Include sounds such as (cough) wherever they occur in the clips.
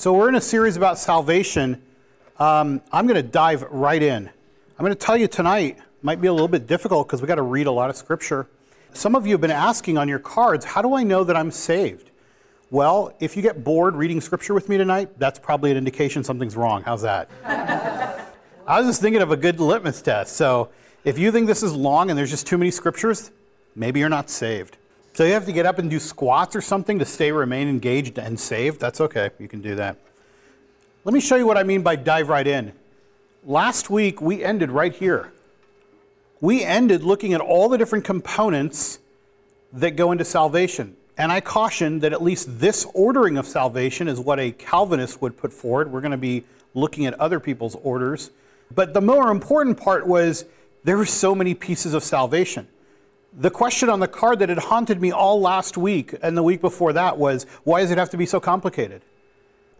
So, we're in a series about salvation. Um, I'm going to dive right in. I'm going to tell you tonight, might be a little bit difficult because we got to read a lot of scripture. Some of you have been asking on your cards, how do I know that I'm saved? Well, if you get bored reading scripture with me tonight, that's probably an indication something's wrong. How's that? (laughs) I was just thinking of a good litmus test. So, if you think this is long and there's just too many scriptures, maybe you're not saved. So you have to get up and do squats or something to stay, remain engaged and saved. That's okay. You can do that. Let me show you what I mean by dive right in. Last week, we ended right here. We ended looking at all the different components that go into salvation. And I caution that at least this ordering of salvation is what a Calvinist would put forward. We're going to be looking at other people's orders. But the more important part was there were so many pieces of salvation. The question on the card that had haunted me all last week and the week before that was why does it have to be so complicated?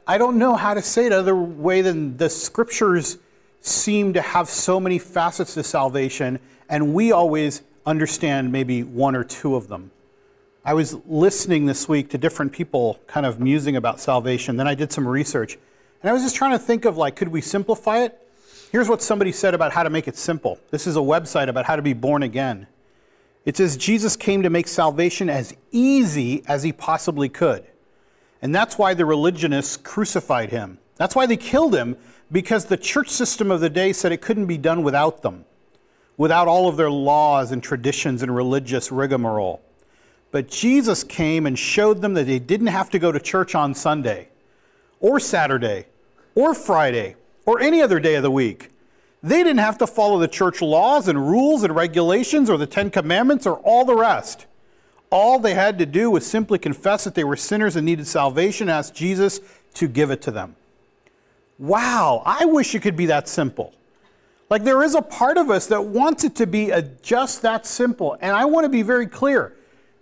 I don't know how to say it other way than the scriptures seem to have so many facets to salvation, and we always understand maybe one or two of them. I was listening this week to different people kind of musing about salvation. Then I did some research, and I was just trying to think of like, could we simplify it? Here's what somebody said about how to make it simple. This is a website about how to be born again. It says Jesus came to make salvation as easy as he possibly could. And that's why the religionists crucified him. That's why they killed him, because the church system of the day said it couldn't be done without them, without all of their laws and traditions and religious rigmarole. But Jesus came and showed them that they didn't have to go to church on Sunday, or Saturday, or Friday, or any other day of the week. They didn't have to follow the church laws and rules and regulations or the Ten Commandments or all the rest. All they had to do was simply confess that they were sinners and needed salvation, ask Jesus to give it to them. Wow, I wish it could be that simple. Like there is a part of us that wants it to be a, just that simple. And I want to be very clear.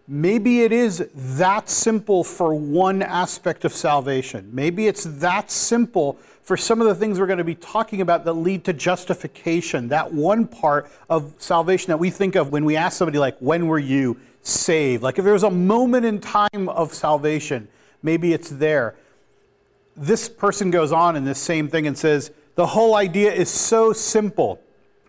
Maybe it is that simple for one aspect of salvation. Maybe it's that simple for some of the things we're going to be talking about that lead to justification, that one part of salvation that we think of when we ask somebody, like, when were you saved? Like, if there's a moment in time of salvation, maybe it's there. This person goes on in this same thing and says, the whole idea is so simple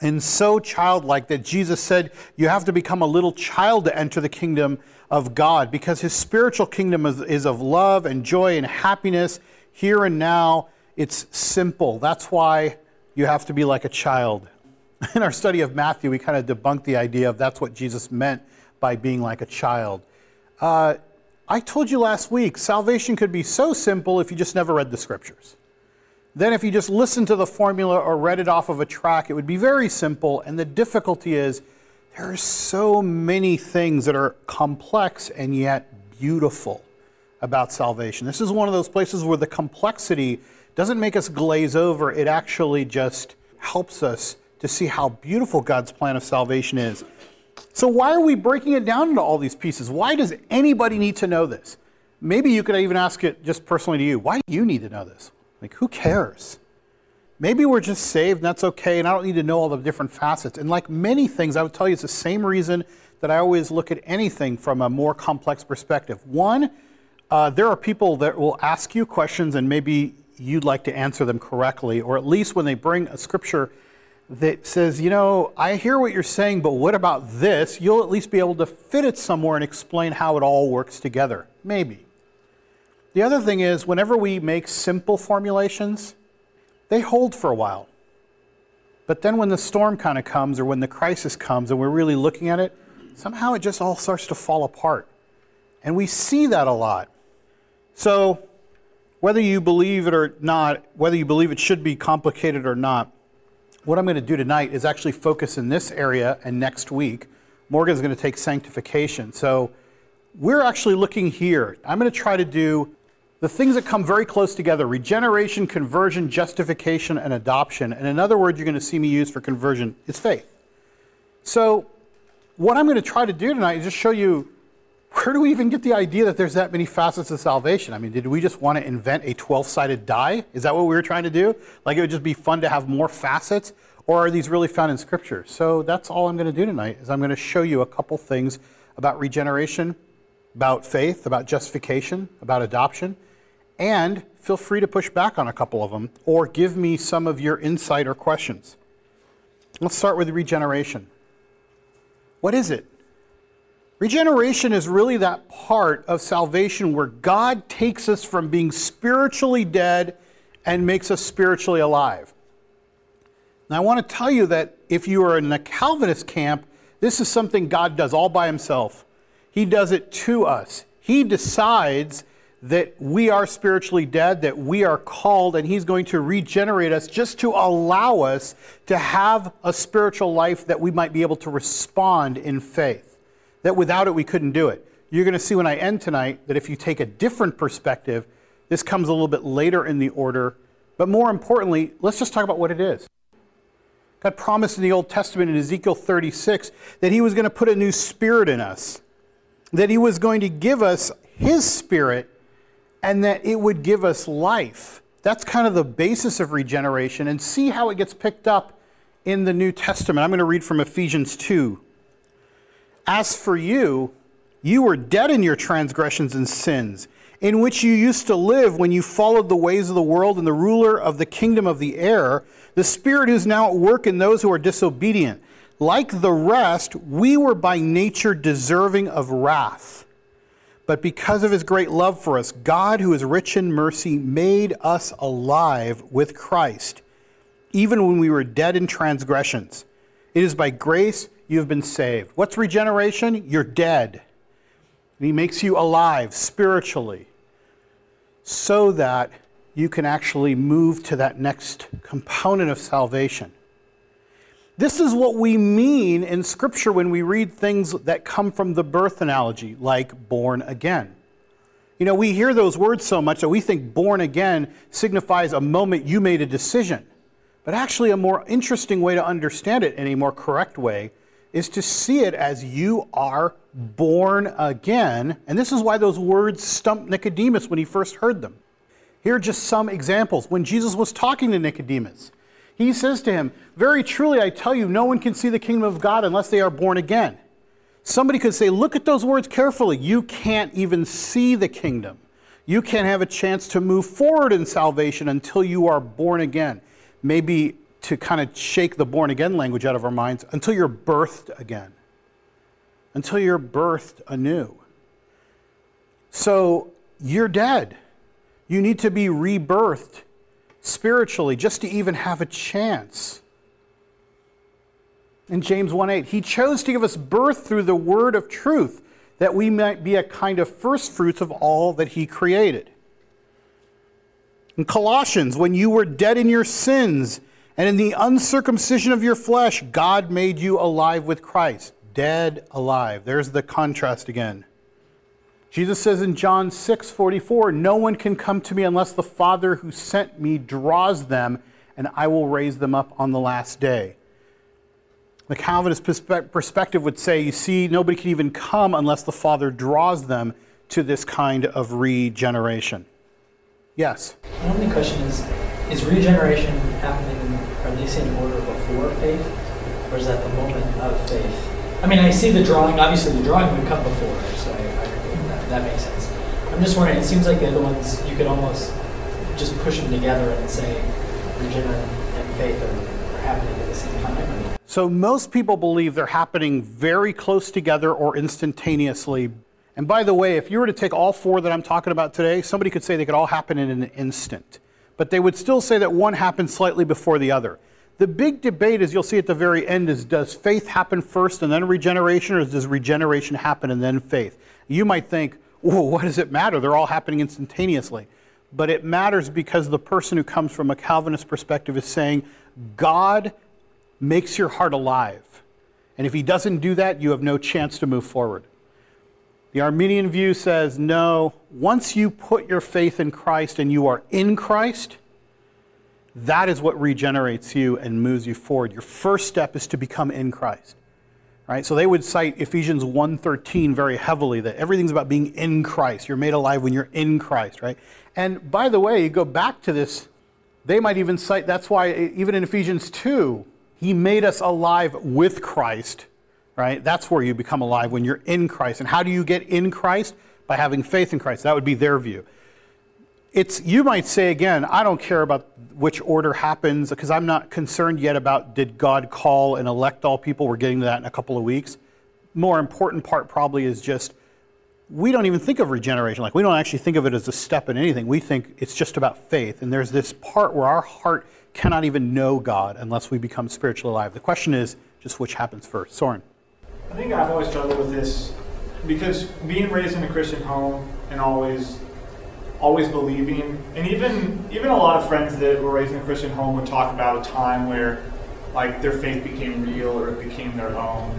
and so childlike that Jesus said you have to become a little child to enter the kingdom of God because his spiritual kingdom is, is of love and joy and happiness here and now it's simple. That's why you have to be like a child. (laughs) In our study of Matthew, we kind of debunked the idea of that's what Jesus meant by being like a child. Uh, I told you last week, salvation could be so simple if you just never read the scriptures. Then, if you just listened to the formula or read it off of a track, it would be very simple. And the difficulty is there are so many things that are complex and yet beautiful about salvation. This is one of those places where the complexity doesn't make us glaze over, it actually just helps us to see how beautiful God's plan of salvation is. So, why are we breaking it down into all these pieces? Why does anybody need to know this? Maybe you could even ask it just personally to you. Why do you need to know this? Like, who cares? Maybe we're just saved and that's okay, and I don't need to know all the different facets. And like many things, I would tell you it's the same reason that I always look at anything from a more complex perspective. One, uh, there are people that will ask you questions and maybe you'd like to answer them correctly, or at least when they bring a scripture that says, you know, I hear what you're saying, but what about this? You'll at least be able to fit it somewhere and explain how it all works together. Maybe. The other thing is, whenever we make simple formulations, they hold for a while. But then when the storm kind of comes or when the crisis comes and we're really looking at it, somehow it just all starts to fall apart. And we see that a lot. So whether you believe it or not, whether you believe it should be complicated or not, what I'm going to do tonight is actually focus in this area and next week. Morgan's going to take sanctification. So we're actually looking here. I'm going to try to do the things that come very close together regeneration, conversion, justification, and adoption. And in other words, you're going to see me use for conversion is faith. So, what I'm going to try to do tonight is just show you where do we even get the idea that there's that many facets of salvation? I mean, did we just want to invent a 12 sided die? Is that what we were trying to do? Like it would just be fun to have more facets? Or are these really found in Scripture? So that's all I'm going to do tonight is I'm going to show you a couple things about regeneration, about faith, about justification, about adoption. And feel free to push back on a couple of them or give me some of your insight or questions. Let's start with regeneration. What is it? Regeneration is really that part of salvation where God takes us from being spiritually dead and makes us spiritually alive. Now, I want to tell you that if you are in the Calvinist camp, this is something God does all by himself. He does it to us. He decides that we are spiritually dead, that we are called, and He's going to regenerate us just to allow us to have a spiritual life that we might be able to respond in faith. That without it, we couldn't do it. You're going to see when I end tonight that if you take a different perspective, this comes a little bit later in the order. But more importantly, let's just talk about what it is. God promised in the Old Testament in Ezekiel 36 that He was going to put a new spirit in us, that He was going to give us His spirit and that it would give us life. That's kind of the basis of regeneration, and see how it gets picked up in the New Testament. I'm going to read from Ephesians 2. As for you, you were dead in your transgressions and sins, in which you used to live when you followed the ways of the world and the ruler of the kingdom of the air, the spirit who's now at work in those who are disobedient. Like the rest, we were by nature deserving of wrath. But because of his great love for us, God, who is rich in mercy, made us alive with Christ, even when we were dead in transgressions. It is by grace you have been saved. What's regeneration? You're dead. And he makes you alive spiritually so that you can actually move to that next component of salvation. This is what we mean in Scripture when we read things that come from the birth analogy, like born again. You know, we hear those words so much that we think born again signifies a moment you made a decision. But actually, a more interesting way to understand it in a more correct way is to see it as you are born again. And this is why those words stumped Nicodemus when he first heard them. Here are just some examples. When Jesus was talking to Nicodemus, he says to him, Very truly, I tell you, no one can see the kingdom of God unless they are born again. Somebody could say, Look at those words carefully. You can't even see the kingdom. You can't have a chance to move forward in salvation until you are born again. Maybe to kind of shake the born again language out of our minds, until you're birthed again, until you're birthed anew. So you're dead. You need to be rebirthed spiritually just to even have a chance. In James 1:8, he chose to give us birth through the word of truth, that we might be a kind of first fruits of all that he created. In Colossians, when you were dead in your sins and in the uncircumcision of your flesh, God made you alive with Christ. Dead, alive. There's the contrast again. Jesus says in John 6 44, No one can come to me unless the Father who sent me draws them, and I will raise them up on the last day. The Calvinist perspective would say, you see, nobody can even come unless the Father draws them to this kind of regeneration. Yes? My only question is Is regeneration happening, or in order before faith, or is that the moment of faith? I mean, I see the drawing, obviously, the drawing would come before, so I that makes sense. I'm just wondering, it seems like the other ones, you could almost just push them together and say religion and faith are, are happening at the same time. So most people believe they're happening very close together or instantaneously. And by the way, if you were to take all four that I'm talking about today, somebody could say they could all happen in an instant. But they would still say that one happened slightly before the other. The big debate, as you'll see at the very end, is does faith happen first and then regeneration, or does regeneration happen and then faith? You might think, well, what does it matter? They're all happening instantaneously. But it matters because the person who comes from a Calvinist perspective is saying, God makes your heart alive. And if he doesn't do that, you have no chance to move forward. The Arminian view says, no, once you put your faith in Christ and you are in Christ, that is what regenerates you and moves you forward. Your first step is to become in Christ. Right? So they would cite Ephesians 1:13 very heavily that everything's about being in Christ. You're made alive when you're in Christ, right? And by the way, you go back to this, they might even cite that's why even in Ephesians 2, he made us alive with Christ, right? That's where you become alive when you're in Christ. And how do you get in Christ? By having faith in Christ. That would be their view. it's you might say again, I don't care about which order happens because I'm not concerned yet about did God call and elect all people. We're getting to that in a couple of weeks. More important part probably is just we don't even think of regeneration. Like we don't actually think of it as a step in anything. We think it's just about faith. And there's this part where our heart cannot even know God unless we become spiritually alive. The question is just which happens first. Soren. I think I've always struggled with this because being raised in a Christian home and always always believing and even even a lot of friends that were raised in a Christian home would talk about a time where like their faith became real or it became their own.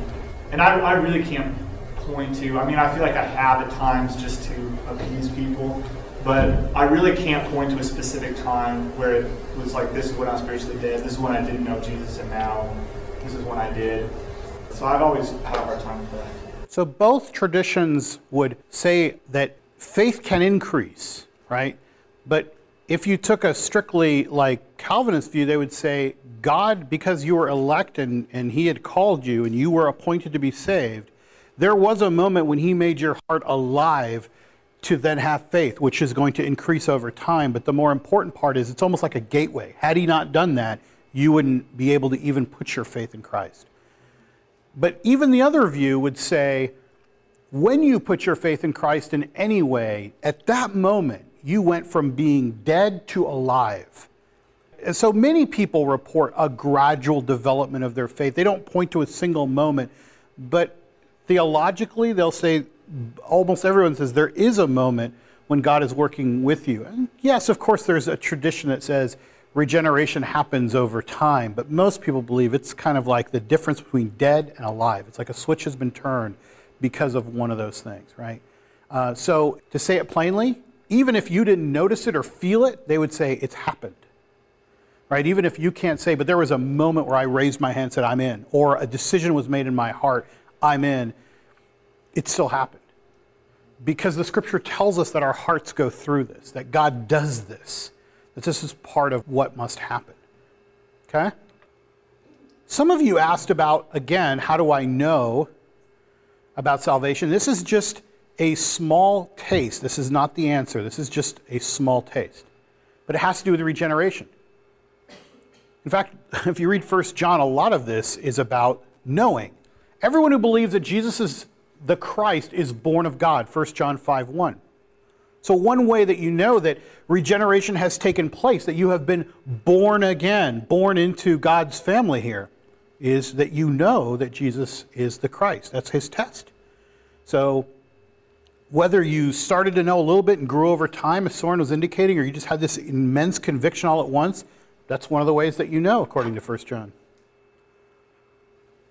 And I, I really can't point to I mean I feel like I have at times just to appease people, but I really can't point to a specific time where it was like this is when I spiritually did, this is when I didn't know Jesus and now this is when I did. So I've always had a hard time with that. So both traditions would say that faith can increase, right? But if you took a strictly like Calvinist view, they would say God, because you were elect and, and He had called you and you were appointed to be saved, there was a moment when He made your heart alive to then have faith, which is going to increase over time. But the more important part is it's almost like a gateway. Had He not done that, you wouldn't be able to even put your faith in Christ. But even the other view would say, when you put your faith in Christ in any way, at that moment, you went from being dead to alive. And so many people report a gradual development of their faith. They don't point to a single moment, but theologically, they'll say, almost everyone says there is a moment when God is working with you. And yes, of course, there's a tradition that says regeneration happens over time, but most people believe it's kind of like the difference between dead and alive. It's like a switch has been turned because of one of those things, right? Uh, so to say it plainly, even if you didn't notice it or feel it, they would say it's happened. Right? Even if you can't say, but there was a moment where I raised my hand and said, I'm in, or a decision was made in my heart, I'm in, it still happened. Because the scripture tells us that our hearts go through this, that God does this, that this is part of what must happen. Okay? Some of you asked about, again, how do I know about salvation. This is just a small taste. This is not the answer. This is just a small taste. But it has to do with regeneration. In fact, (laughs) if you read 1 John, a lot of this is about knowing. Everyone who believes that Jesus is the Christ is born of God, 1 John 5 1. So, one way that you know that regeneration has taken place, that you have been born again, born into God's family here, is that you know that Jesus is the Christ. That's his test. So, whether you started to know a little bit and grew over time, as Soren was indicating, or you just had this immense conviction all at once, that's one of the ways that you know, according to 1 John.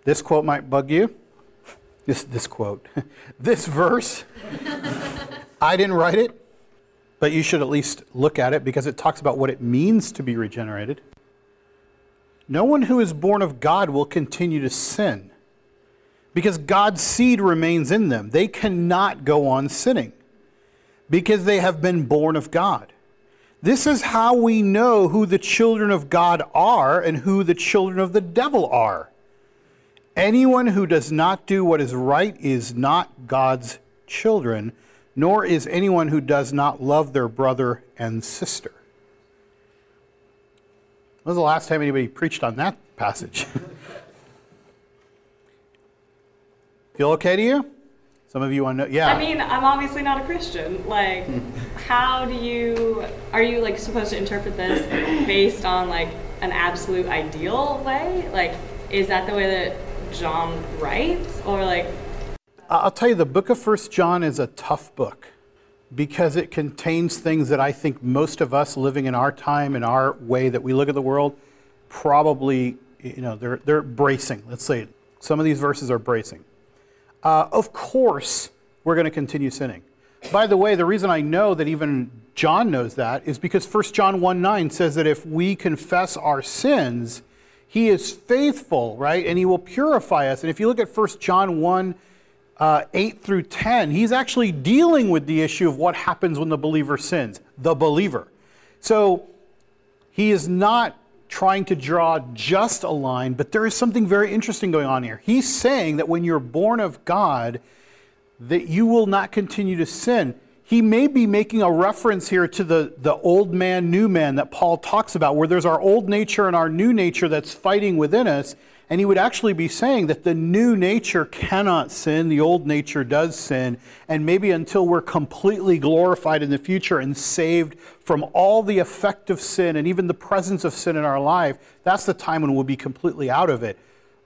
This quote might bug you. This, this quote. (laughs) this verse, I didn't write it, but you should at least look at it because it talks about what it means to be regenerated. No one who is born of God will continue to sin because God's seed remains in them. They cannot go on sinning because they have been born of God. This is how we know who the children of God are and who the children of the devil are. Anyone who does not do what is right is not God's children, nor is anyone who does not love their brother and sister. When was the last time anybody preached on that passage? (laughs) Feel okay to you? Some of you want to know. Yeah. I mean, I'm obviously not a Christian. Like, (laughs) how do you, are you like supposed to interpret this based on like an absolute ideal way? Like, is that the way that John writes? Or like. I'll tell you, the book of First John is a tough book because it contains things that I think most of us living in our time, in our way that we look at the world, probably, you know, they're, they're bracing. Let's say it. Some of these verses are bracing. Uh, of course, we're going to continue sinning. By the way, the reason I know that even John knows that is because 1 John 1 9 says that if we confess our sins, he is faithful, right? And he will purify us. And if you look at 1 John 1 uh, 8 through 10, he's actually dealing with the issue of what happens when the believer sins, the believer. So he is not trying to draw just a line, but there is something very interesting going on here. He's saying that when you're born of God, that you will not continue to sin. he may be making a reference here to the, the old man, new man that Paul talks about, where there's our old nature and our new nature that's fighting within us. And he would actually be saying that the new nature cannot sin, the old nature does sin. And maybe until we're completely glorified in the future and saved from all the effect of sin and even the presence of sin in our life, that's the time when we'll be completely out of it.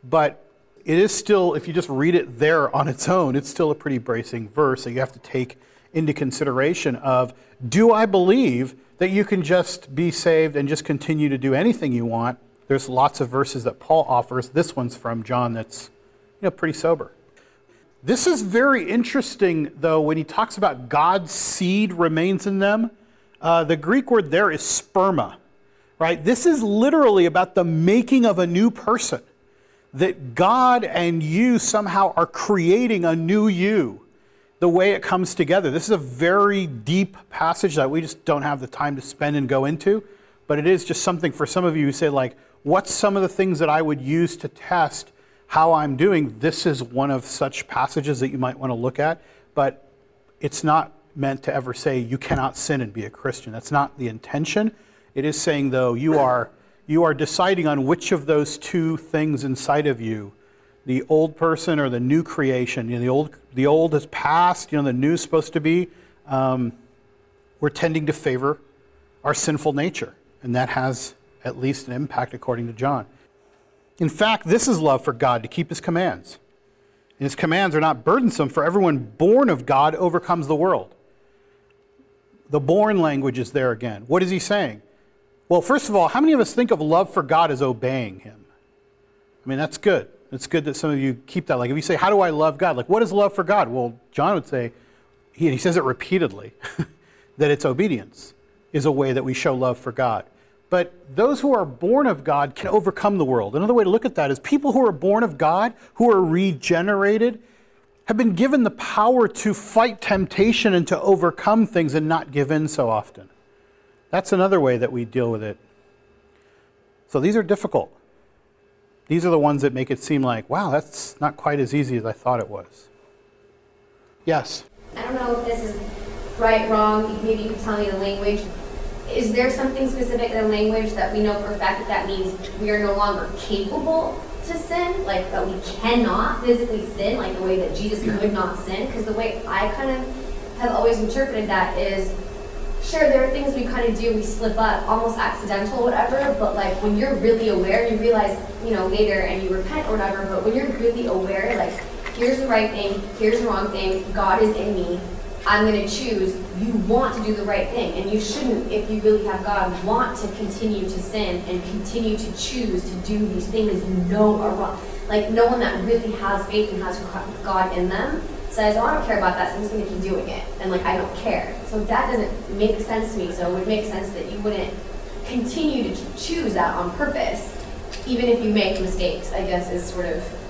But it is still, if you just read it there on its own, it's still a pretty bracing verse that you have to take into consideration of do I believe that you can just be saved and just continue to do anything you want? There's lots of verses that Paul offers. This one's from John that's you know, pretty sober. This is very interesting, though, when he talks about God's seed remains in them. Uh, the Greek word there is sperma, right? This is literally about the making of a new person. That God and you somehow are creating a new you, the way it comes together. This is a very deep passage that we just don't have the time to spend and go into, but it is just something for some of you who say, like, what's some of the things that I would use to test how I'm doing? This is one of such passages that you might want to look at, but it's not meant to ever say you cannot sin and be a Christian. That's not the intention. It is saying, though, you are, you are deciding on which of those two things inside of you, the old person or the new creation. You know, the, old, the old is past, you know, the new is supposed to be. Um, we're tending to favor our sinful nature, and that has at least an impact according to John. In fact, this is love for God to keep his commands. And his commands are not burdensome, for everyone born of God overcomes the world. The born language is there again. What is he saying? Well, first of all, how many of us think of love for God as obeying him? I mean, that's good. It's good that some of you keep that. Like, if you say, How do I love God? Like, what is love for God? Well, John would say, he, he says it repeatedly, (laughs) that it's obedience is a way that we show love for God. But those who are born of God can overcome the world. Another way to look at that is people who are born of God, who are regenerated, have been given the power to fight temptation and to overcome things and not give in so often. That's another way that we deal with it. So these are difficult. These are the ones that make it seem like, wow, that's not quite as easy as I thought it was. Yes? I don't know if this is right, wrong. Maybe you can tell me the language is there something specific in the language that we know for a fact that that means we are no longer capable to sin, like that we cannot physically sin, like the way that Jesus could not sin? Because the way I kind of have always interpreted that is, sure, there are things we kind of do, we slip up, almost accidental, whatever. But like when you're really aware, you realize, you know, later and you repent or whatever. But when you're really aware, like here's the right thing, here's the wrong thing, God is in me, I'm going to choose, you want to do the right thing. And you shouldn't, if you really have God, want to continue to sin and continue to choose to do these things you know are wrong. Like, no one that really has faith and has God in them says, oh, I don't care about that, so I'm just going to keep doing it. And, like, I don't care. So that doesn't make sense to me. So it would make sense that you wouldn't continue to choose that on purpose, even if you make mistakes, I guess, is sort of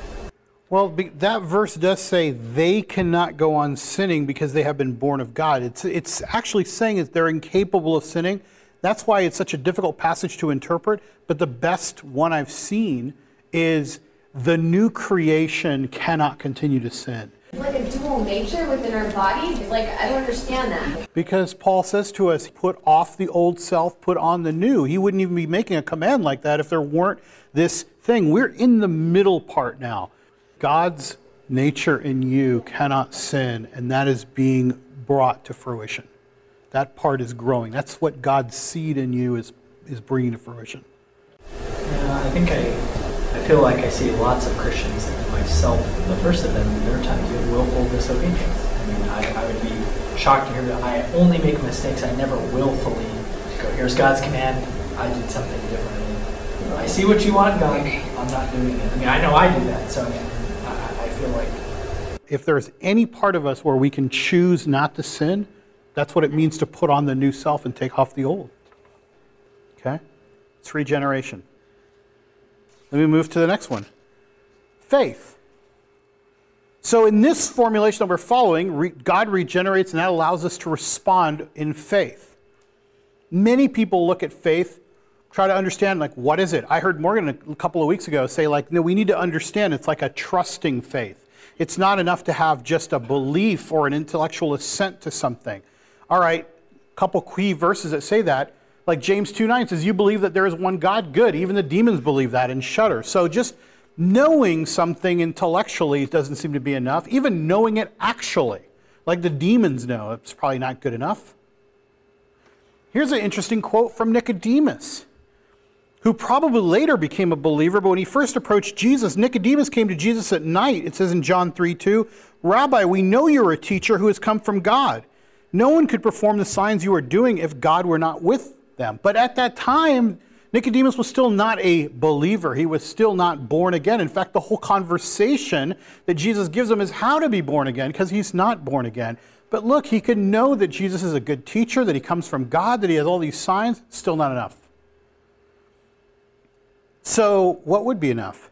well, that verse does say they cannot go on sinning because they have been born of God. It's, it's actually saying that they're incapable of sinning. That's why it's such a difficult passage to interpret. But the best one I've seen is the new creation cannot continue to sin. It's like a dual nature within our bodies. It's like, I don't understand that. Because Paul says to us, put off the old self, put on the new. He wouldn't even be making a command like that if there weren't this thing. We're in the middle part now God's nature in you cannot sin, and that is being brought to fruition. That part is growing. That's what God's seed in you is, is bringing to fruition. Yeah, I think I, I feel like I see lots of Christians, and myself, the first of them, there are times of willful disobedience. I mean, I, I would be shocked to hear that I only make mistakes. I never willfully go, here's God's command, I did something different. I see what you want, God, I'm not doing it. I mean, I know I do that, so feel like. If there's any part of us where we can choose not to sin, that's what it means to put on the new self and take off the old. Okay? It's regeneration. Let me move to the next one faith. So, in this formulation that we're following, God regenerates and that allows us to respond in faith. Many people look at faith try to understand like what is it i heard morgan a couple of weeks ago say like no we need to understand it's like a trusting faith it's not enough to have just a belief or an intellectual assent to something All right, a couple key verses that say that. Like James 2 9 says, You believe that there is one God, good. Even the demons believe that and shudder. So just knowing something intellectually doesn't seem to be enough. Even knowing it actually, like the demons know, it's probably not good enough. Here's an interesting quote from Nicodemus, who probably later became a believer, but when he first approached Jesus, Nicodemus came to Jesus at night. It says in John 3 2, Rabbi, we know you're a teacher who has come from God. No one could perform the signs you are doing if God were not with them. But at that time, Nicodemus was still not a believer. He was still not born again. In fact, the whole conversation that Jesus gives him is how to be born again because he's not born again. But look, he could know that Jesus is a good teacher, that he comes from God, that he has all these signs, still not enough. So, what would be enough?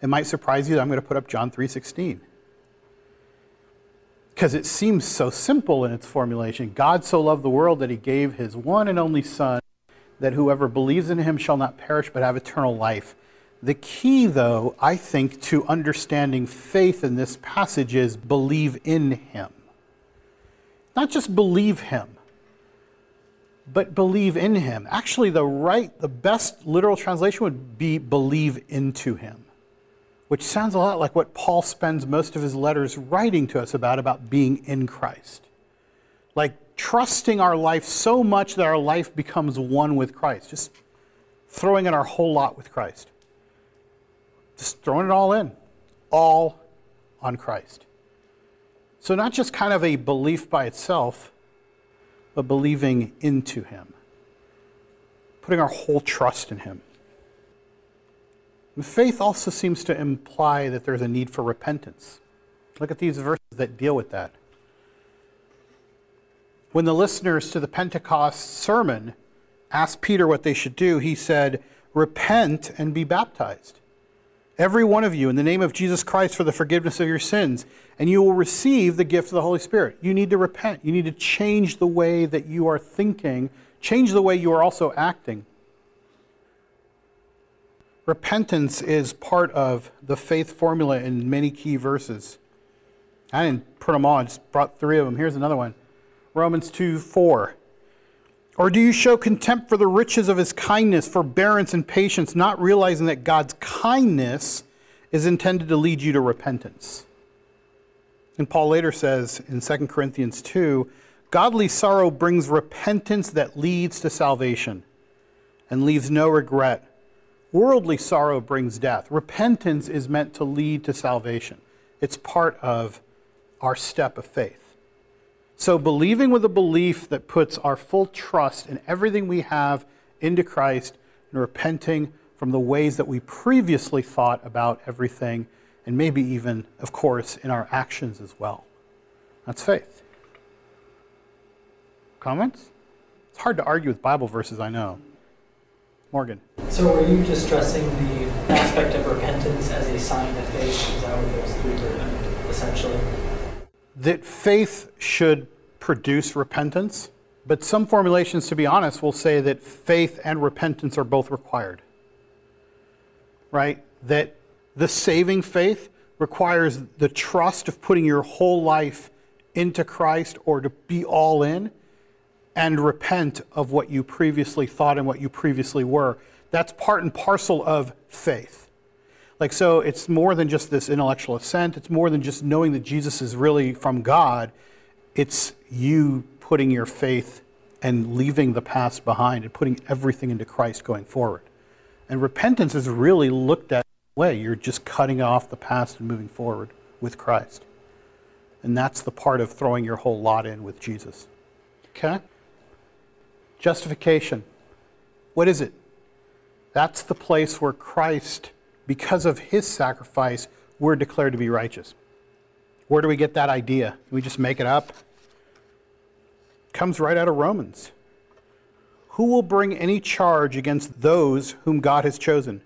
It might surprise you that I'm going to put up John 3:16. Because it seems so simple in its formulation. God so loved the world that he gave his one and only son that whoever believes in him shall not perish but have eternal life. The key, though, I think, to understanding faith in this passage is believe in him. Not just believe him, but believe in him. Actually, the right, the best literal translation would be believe into him, which sounds a lot like what Paul spends most of his letters writing to us about, about being in Christ. Like trusting our life so much that our life becomes one with Christ, just throwing in our whole lot with Christ. Just throwing it all in, all on Christ. So, not just kind of a belief by itself, but believing into Him, putting our whole trust in Him. And faith also seems to imply that there's a need for repentance. Look at these verses that deal with that. When the listeners to the Pentecost sermon asked Peter what they should do, he said, Repent and be baptized. Every one of you, in the name of Jesus Christ, for the forgiveness of your sins, and you will receive the gift of the Holy Spirit. You need to repent. You need to change the way that you are thinking, change the way you are also acting. Repentance is part of the faith formula in many key verses. I didn't put them all, I just brought three of them. Here's another one. Romans 2 4. Or do you show contempt for the riches of his kindness, forbearance, and patience, not realizing that God's kindness is intended to lead you to repentance? And Paul later says in 2 Corinthians 2 Godly sorrow brings repentance that leads to salvation and leaves no regret. Worldly sorrow brings death. Repentance is meant to lead to salvation, it's part of our step of faith. So, believing with a belief that puts our full trust in everything we have into Christ and repenting from the ways that we previously thought about everything, and maybe even, of course, in our actions as well. That's faith. Comments? It's hard to argue with Bible verses, I know. Morgan. So, were you just stressing the aspect of repentance as a sign of faith? Is that what those three were essentially? That faith should produce repentance, but some formulations, to be honest, will say that faith and repentance are both required. Right? That the saving faith requires the trust of putting your whole life into Christ or to be all in and repent of what you previously thought and what you previously were. That's part and parcel of faith. Like, so it's more than just this intellectual assent. It's more than just knowing that Jesus is really from God. It's you putting your faith and leaving the past behind and putting everything into Christ going forward. And repentance is really looked at way. You're just cutting off the past and moving forward with Christ. And that's the part of throwing your whole lot in with Jesus. Okay? Justification. What is it? That's the place where Christ because of his sacrifice, we're declared to be righteous. Where do we get that idea? We just make it up? It comes right out of Romans. Who will bring any charge against those whom God has chosen?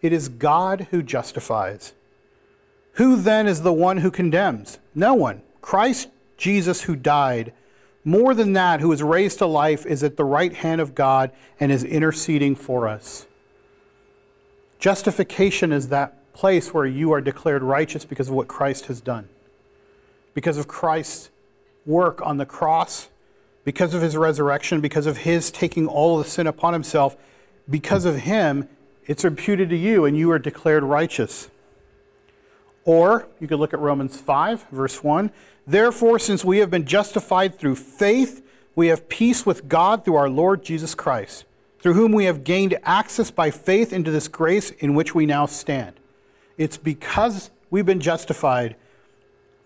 It is God who justifies. Who then is the one who condemns? No one. Christ Jesus, who died, more than that, who was raised to life, is at the right hand of God and is interceding for us. Justification is that place where you are declared righteous because of what Christ has done. Because of Christ's work on the cross, because of his resurrection, because of his taking all the sin upon himself, because of him, it's imputed to you and you are declared righteous. Or you could look at Romans 5, verse 1. Therefore, since we have been justified through faith, we have peace with God through our Lord Jesus Christ, through whom we have gained access by faith into this grace in which we now stand. It's because we've been justified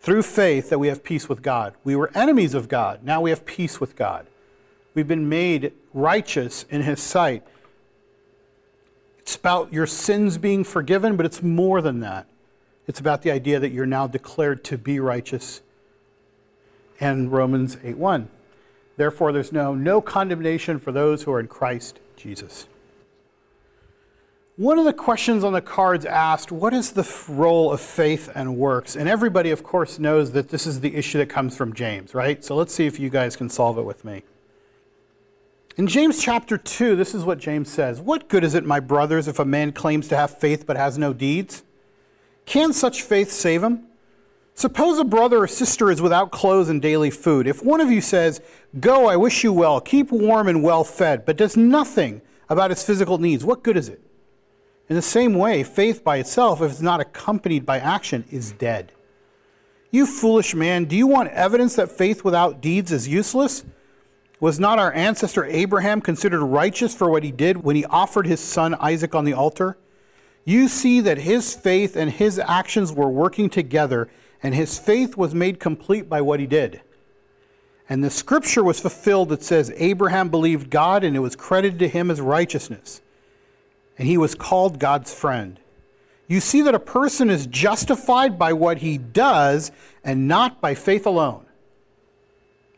through faith that we have peace with God. We were enemies of God. Now we have peace with God. We've been made righteous in His sight. It's about your sins being forgiven, but it's more than that. It's about the idea that you're now declared to be righteous. And Romans 8 1. Therefore, there's no, no condemnation for those who are in Christ Jesus. One of the questions on the cards asked, What is the role of faith and works? And everybody, of course, knows that this is the issue that comes from James, right? So let's see if you guys can solve it with me. In James chapter 2, this is what James says What good is it, my brothers, if a man claims to have faith but has no deeds? Can such faith save him? Suppose a brother or sister is without clothes and daily food. If one of you says, Go, I wish you well, keep warm and well fed, but does nothing about his physical needs, what good is it? In the same way, faith by itself, if it's not accompanied by action, is dead. You foolish man, do you want evidence that faith without deeds is useless? Was not our ancestor Abraham considered righteous for what he did when he offered his son Isaac on the altar? You see that his faith and his actions were working together, and his faith was made complete by what he did. And the scripture was fulfilled that says, Abraham believed God, and it was credited to him as righteousness and he was called God's friend. You see that a person is justified by what he does and not by faith alone.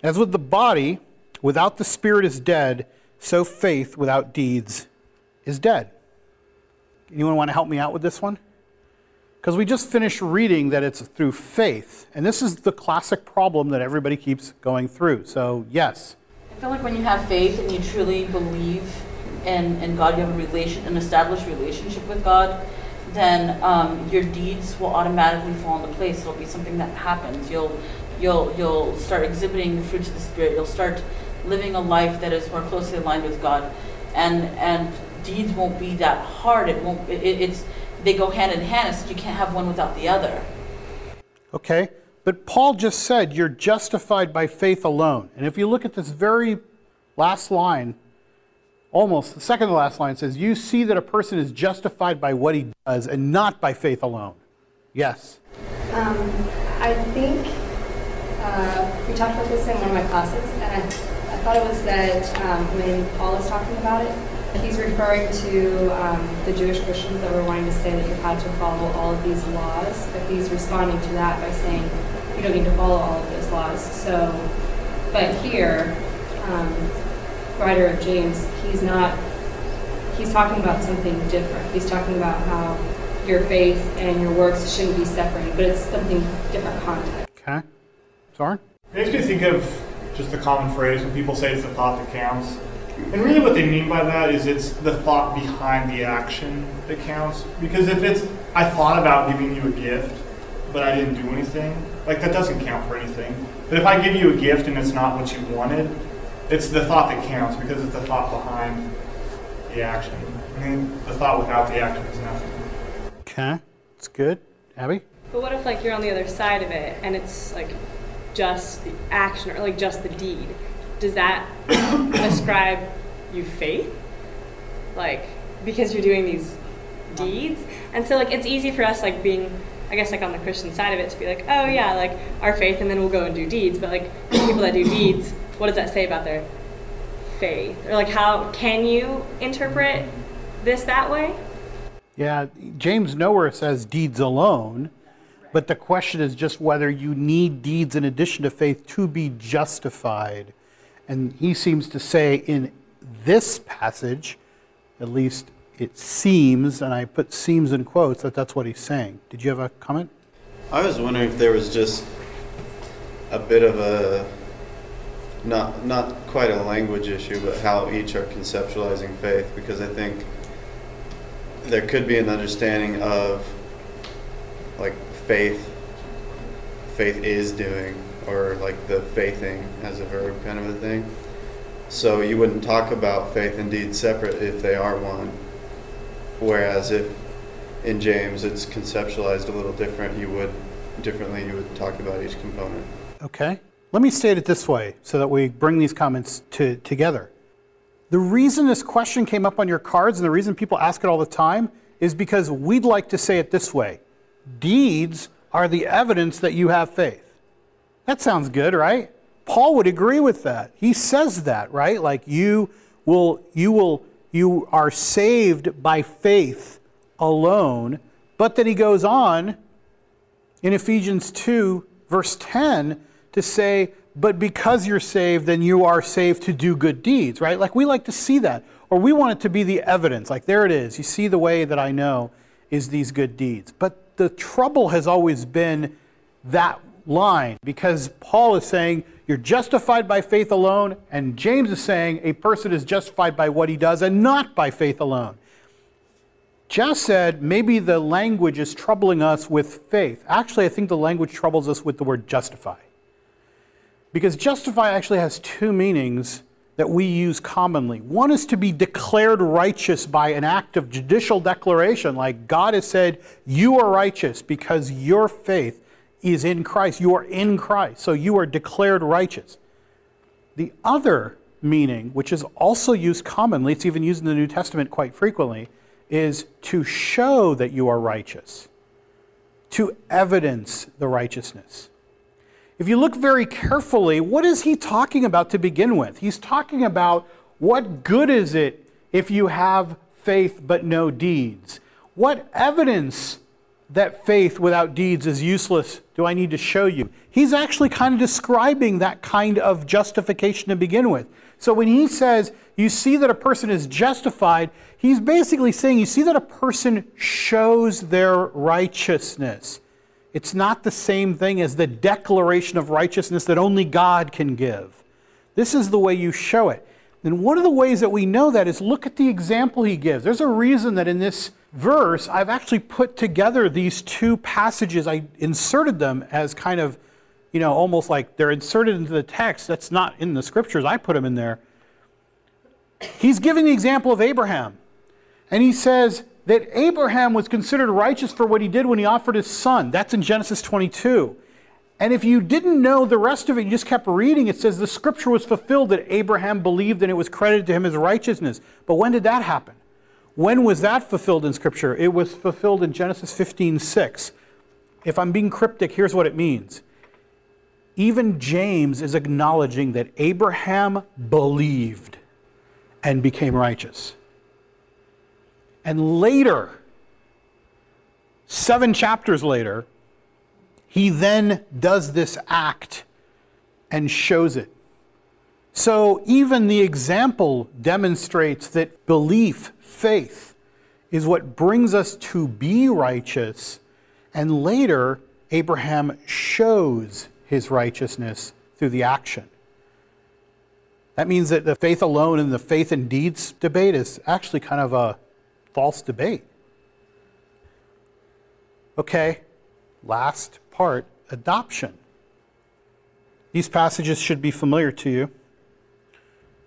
As with the body, without the spirit is dead, so faith without deeds is dead. Anyone want to help me out with this one? Because we just finished reading that it's through faith. And this is the classic problem that everybody keeps going through. So, yes. I feel like when you have faith and you truly believe and, and God, you have a relation, an established relationship with God, then um, your deeds will automatically fall into place. It'll be something that happens. You'll, you'll, you'll start exhibiting the fruits of the Spirit. You'll start living a life that is more closely aligned with God, and and deeds won't be that hard. It won't. It, it's they go hand in hand. So you can't have one without the other. Okay, but Paul just said you're justified by faith alone, and if you look at this very last line almost the second to last line says, You see that a person is justified by what he does and not by faith alone. Yes. Um, I think uh, we talked about this in one of my classes, and I, I thought it was that um, when Paul is talking about it, he's referring to um, the Jewish Christians that were wanting to say that you had to follow all of these laws, but he's responding to that by saying you don't need to follow all of those laws. So, but here, um, writer of James, he's not, he's talking about something different. He's talking about how your faith and your works shouldn't be separated, but it's something different context. Okay. Sorry? It makes me think of just the common phrase when people say it's the thought that counts. And really what they mean by that is it's the thought behind the action that counts. Because if it's, I thought about giving you a gift, but I didn't do anything, like that doesn't count for anything. But if I give you a gift and it's not what you wanted, it's the thought that counts because it's the thought behind the action. I mean, the thought without the action is nothing. Okay, it's good. Abby? But what if like you're on the other side of it and it's like just the action or like just the deed? Does that (coughs) ascribe you faith? Like because you're doing these deeds? And so like it's easy for us like being I guess like on the Christian side of it to be like, oh yeah, like our faith and then we'll go and do deeds. But like people that do deeds what does that say about their faith? Or like how can you interpret this that way? Yeah, James nowhere says deeds alone, but the question is just whether you need deeds in addition to faith to be justified. And he seems to say in this passage, at least it seems, and I put seems in quotes, that that's what he's saying. Did you have a comment? I was wondering if there was just a bit of a not not quite a language issue, but how each are conceptualizing faith. Because I think there could be an understanding of like faith. Faith is doing, or like the faithing as a verb kind of a thing. So you wouldn't talk about faith and deeds separate if they are one. Whereas if in James it's conceptualized a little different, you would differently you would talk about each component. Okay. Let me state it this way so that we bring these comments to, together. The reason this question came up on your cards and the reason people ask it all the time is because we'd like to say it this way Deeds are the evidence that you have faith. That sounds good, right? Paul would agree with that. He says that, right? Like you will you will you are saved by faith alone, but then he goes on in Ephesians 2 verse 10 to say but because you're saved, then you are saved to do good deeds, right? Like we like to see that. Or we want it to be the evidence. Like there it is. You see the way that I know is these good deeds. But the trouble has always been that line because Paul is saying you're justified by faith alone, and James is saying a person is justified by what he does and not by faith alone. Jess said maybe the language is troubling us with faith. Actually, I think the language troubles us with the word justify. Because justify actually has two meanings that we use commonly. One is to be declared righteous by an act of judicial declaration, like God has said, You are righteous because your faith is in Christ. You are in Christ, so you are declared righteous. The other meaning, which is also used commonly, it's even used in the New Testament quite frequently, is to show that you are righteous, to evidence the righteousness. If you look very carefully, what is he talking about to begin with? He's talking about what good is it if you have faith but no deeds? What evidence that faith without deeds is useless do I need to show you? He's actually kind of describing that kind of justification to begin with. So when he says, you see that a person is justified, he's basically saying, you see that a person shows their righteousness. It's not the same thing as the declaration of righteousness that only God can give. This is the way you show it. And one of the ways that we know that is look at the example he gives. There's a reason that in this verse, I've actually put together these two passages. I inserted them as kind of, you know, almost like they're inserted into the text. That's not in the scriptures. I put them in there. He's giving the example of Abraham. And he says, that Abraham was considered righteous for what he did when he offered his son. That's in Genesis 22. And if you didn't know the rest of it, you just kept reading, it says the scripture was fulfilled that Abraham believed and it was credited to him as righteousness. But when did that happen? When was that fulfilled in scripture? It was fulfilled in Genesis 15 6. If I'm being cryptic, here's what it means. Even James is acknowledging that Abraham believed and became righteous. And later, seven chapters later, he then does this act and shows it. So even the example demonstrates that belief, faith, is what brings us to be righteous. And later, Abraham shows his righteousness through the action. That means that the faith alone and the faith and deeds debate is actually kind of a false debate. Okay, last part adoption. These passages should be familiar to you.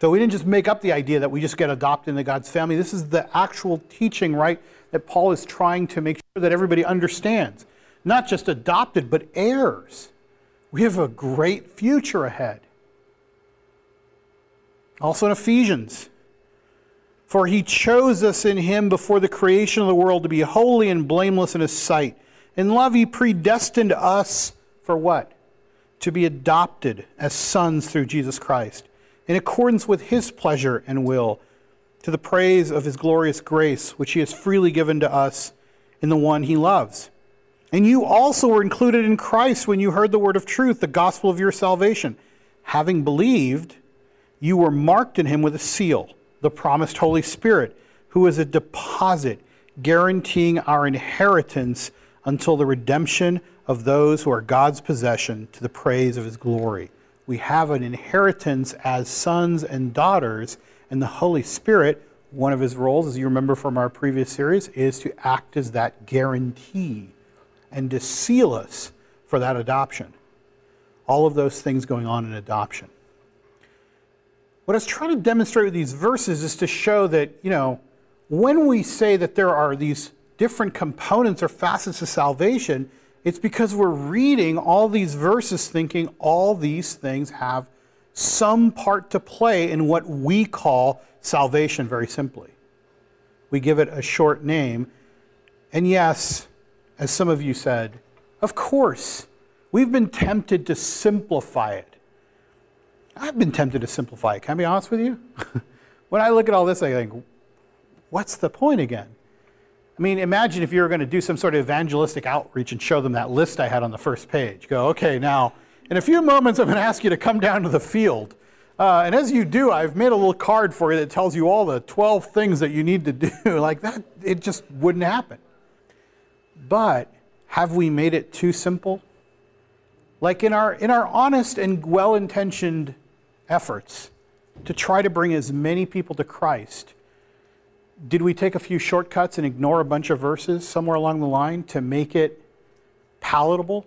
So we didn't just make up the idea that we just get adopted into God's family. This is the actual teaching, right, that Paul is trying to make sure that everybody understands. Not just adopted, but heirs. We have a great future ahead. Also in Ephesians for he chose us in him before the creation of the world to be holy and blameless in his sight. In love, he predestined us for what? To be adopted as sons through Jesus Christ, in accordance with his pleasure and will, to the praise of his glorious grace, which he has freely given to us in the one he loves. And you also were included in Christ when you heard the word of truth, the gospel of your salvation. Having believed, you were marked in him with a seal, the promised Holy Spirit, who is a deposit guaranteeing our inheritance until the redemption of those who are God's possession to the praise of his glory. We have an inheritance as sons and daughters, and the Holy Spirit, one of his roles, as you remember from our previous series, is to act as that guarantee and to seal us for that adoption. All of those things going on in adoption. What I was trying to demonstrate with these verses is to show that, you know, when we say that there are these different components or facets of salvation, it's because we're reading all these verses thinking all these things have some part to play in what we call salvation, very simply. We give it a short name. And yes, as some of you said, of course, we've been tempted to simplify it. I've been tempted to simplify it. Can I be honest with you? (laughs) when I look at all this, I think, what's the point again? I mean, imagine if you were going to do some sort of evangelistic outreach and show them that list I had on the first page. Go, okay, now, in a few moments, I'm going to ask you to come down to the field. Uh, and as you do, I've made a little card for you that tells you all the 12 things that you need to (laughs) do. like that, it just wouldn't happen. But have we made it too simple? Like in our, in our honest and well intentioned efforts to try to bring as many people to Christ, did we take a few shortcuts and ignore a bunch of verses somewhere along the line to make it palatable?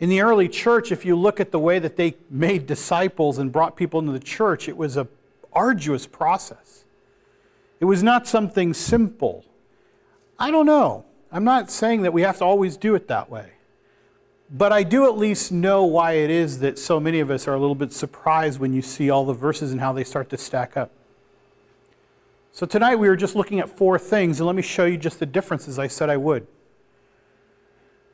In the early church, if you look at the way that they made disciples and brought people into the church, it was an arduous process. It was not something simple. I don't know. I'm not saying that we have to always do it that way. But I do at least know why it is that so many of us are a little bit surprised when you see all the verses and how they start to stack up. So tonight we were just looking at four things, and let me show you just the differences I said I would.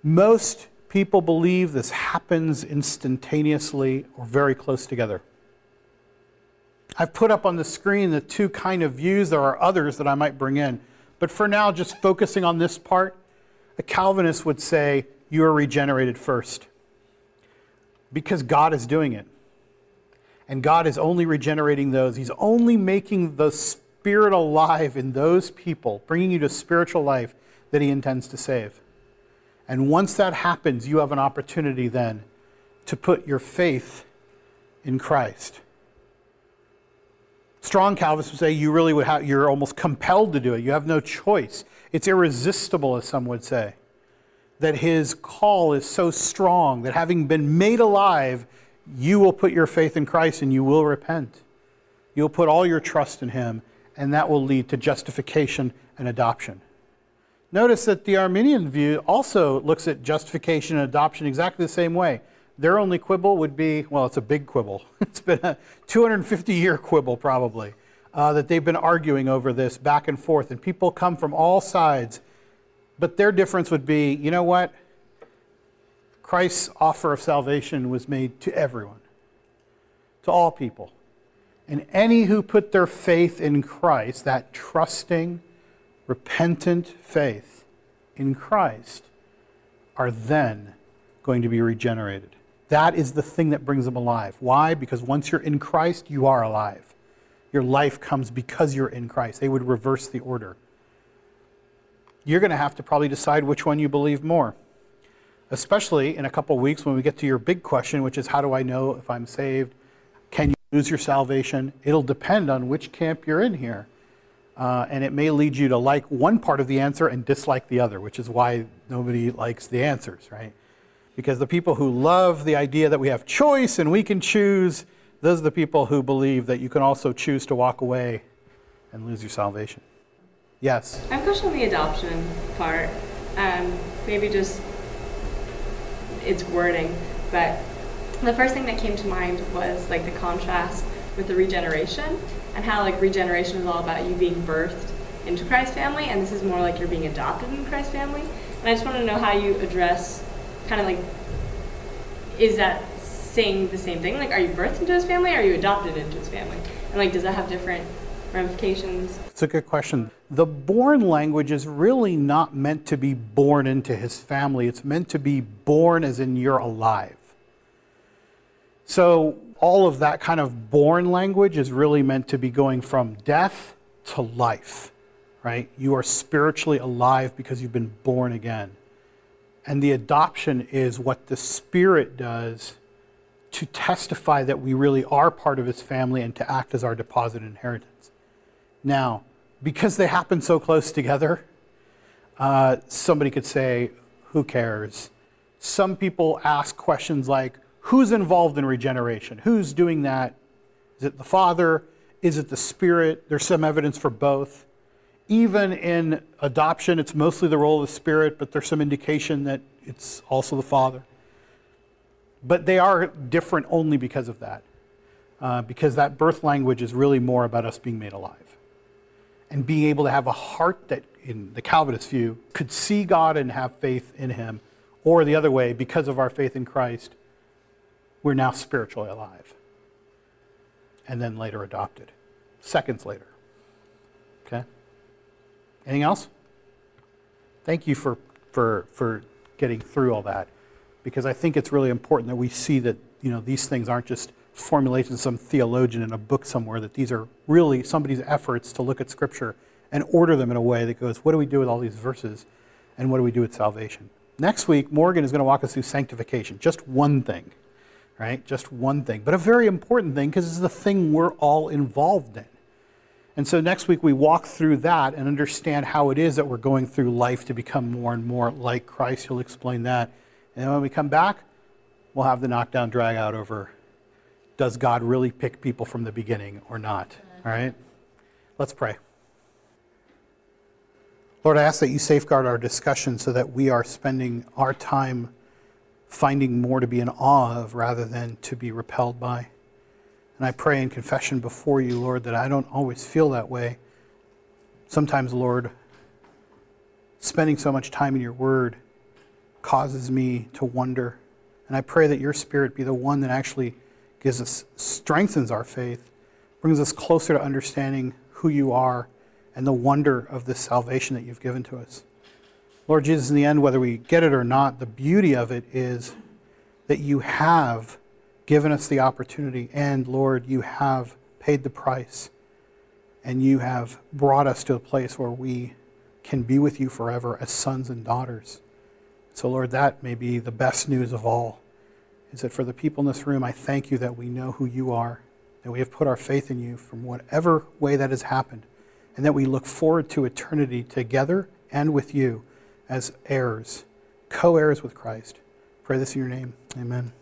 Most people believe this happens instantaneously or very close together. I've put up on the screen the two kind of views. There are others that I might bring in. But for now, just focusing on this part, a Calvinist would say you are regenerated first because God is doing it. And God is only regenerating those. He's only making the Spirit alive in those people, bringing you to spiritual life that He intends to save. And once that happens, you have an opportunity then to put your faith in Christ. Strong Calvinists would say you really would have, you're almost compelled to do it. You have no choice. It's irresistible, as some would say. That his call is so strong that having been made alive, you will put your faith in Christ and you will repent. You'll put all your trust in him and that will lead to justification and adoption. Notice that the Arminian view also looks at justification and adoption exactly the same way. Their only quibble would be well, it's a big quibble. (laughs) It's been a 250 year quibble, probably, uh, that they've been arguing over this back and forth, and people come from all sides. But their difference would be you know what? Christ's offer of salvation was made to everyone, to all people. And any who put their faith in Christ, that trusting, repentant faith in Christ, are then going to be regenerated. That is the thing that brings them alive. Why? Because once you're in Christ, you are alive. Your life comes because you're in Christ. They would reverse the order. You're going to have to probably decide which one you believe more, especially in a couple weeks when we get to your big question, which is how do I know if I'm saved? Lose your salvation? It'll depend on which camp you're in here. Uh, and it may lead you to like one part of the answer and dislike the other, which is why nobody likes the answers, right? Because the people who love the idea that we have choice and we can choose, those are the people who believe that you can also choose to walk away and lose your salvation. Yes? I'm questioning the adoption part. Um, maybe just its wording, but the first thing that came to mind was like the contrast with the regeneration and how like regeneration is all about you being birthed into Christ's family, and this is more like you're being adopted into Christ's family. And I just want to know how you address kind of like is that saying the same thing? Like, are you birthed into his family? Or are you adopted into his family? And like, does that have different ramifications? It's a good question. The born language is really not meant to be born into his family. It's meant to be born as in you're alive. So, all of that kind of born language is really meant to be going from death to life, right? You are spiritually alive because you've been born again. And the adoption is what the Spirit does to testify that we really are part of his family and to act as our deposit inheritance. Now, because they happen so close together, uh, somebody could say, Who cares? Some people ask questions like, Who's involved in regeneration? Who's doing that? Is it the Father? Is it the Spirit? There's some evidence for both. Even in adoption, it's mostly the role of the Spirit, but there's some indication that it's also the Father. But they are different only because of that, uh, because that birth language is really more about us being made alive and being able to have a heart that, in the Calvinist view, could see God and have faith in Him. Or the other way, because of our faith in Christ, we're now spiritually alive. And then later adopted, seconds later. Okay? Anything else? Thank you for, for, for getting through all that because I think it's really important that we see that you know, these things aren't just formulations of some theologian in a book somewhere, that these are really somebody's efforts to look at Scripture and order them in a way that goes, what do we do with all these verses and what do we do with salvation? Next week, Morgan is going to walk us through sanctification, just one thing, right? Just one thing, but a very important thing because it's the thing we're all involved in. And so next week we walk through that and understand how it is that we're going through life to become more and more like Christ. He'll explain that. And when we come back, we'll have the knockdown drag out over does God really pick people from the beginning or not? All right? Let's pray. Lord, I ask that you safeguard our discussion so that we are spending our time finding more to be in awe of rather than to be repelled by. And I pray in confession before you, Lord, that I don't always feel that way. Sometimes, Lord, spending so much time in your word causes me to wonder. And I pray that your spirit be the one that actually gives us, strengthens our faith, brings us closer to understanding who you are and the wonder of this salvation that you've given to us. Lord Jesus, in the end, whether we get it or not, the beauty of it is that you have given us the opportunity, and Lord, you have paid the price, and you have brought us to a place where we can be with you forever as sons and daughters. So, Lord, that may be the best news of all. Is that for the people in this room, I thank you that we know who you are, that we have put our faith in you from whatever way that has happened, and that we look forward to eternity together and with you as heirs, co heirs with Christ. Pray this in your name. Amen.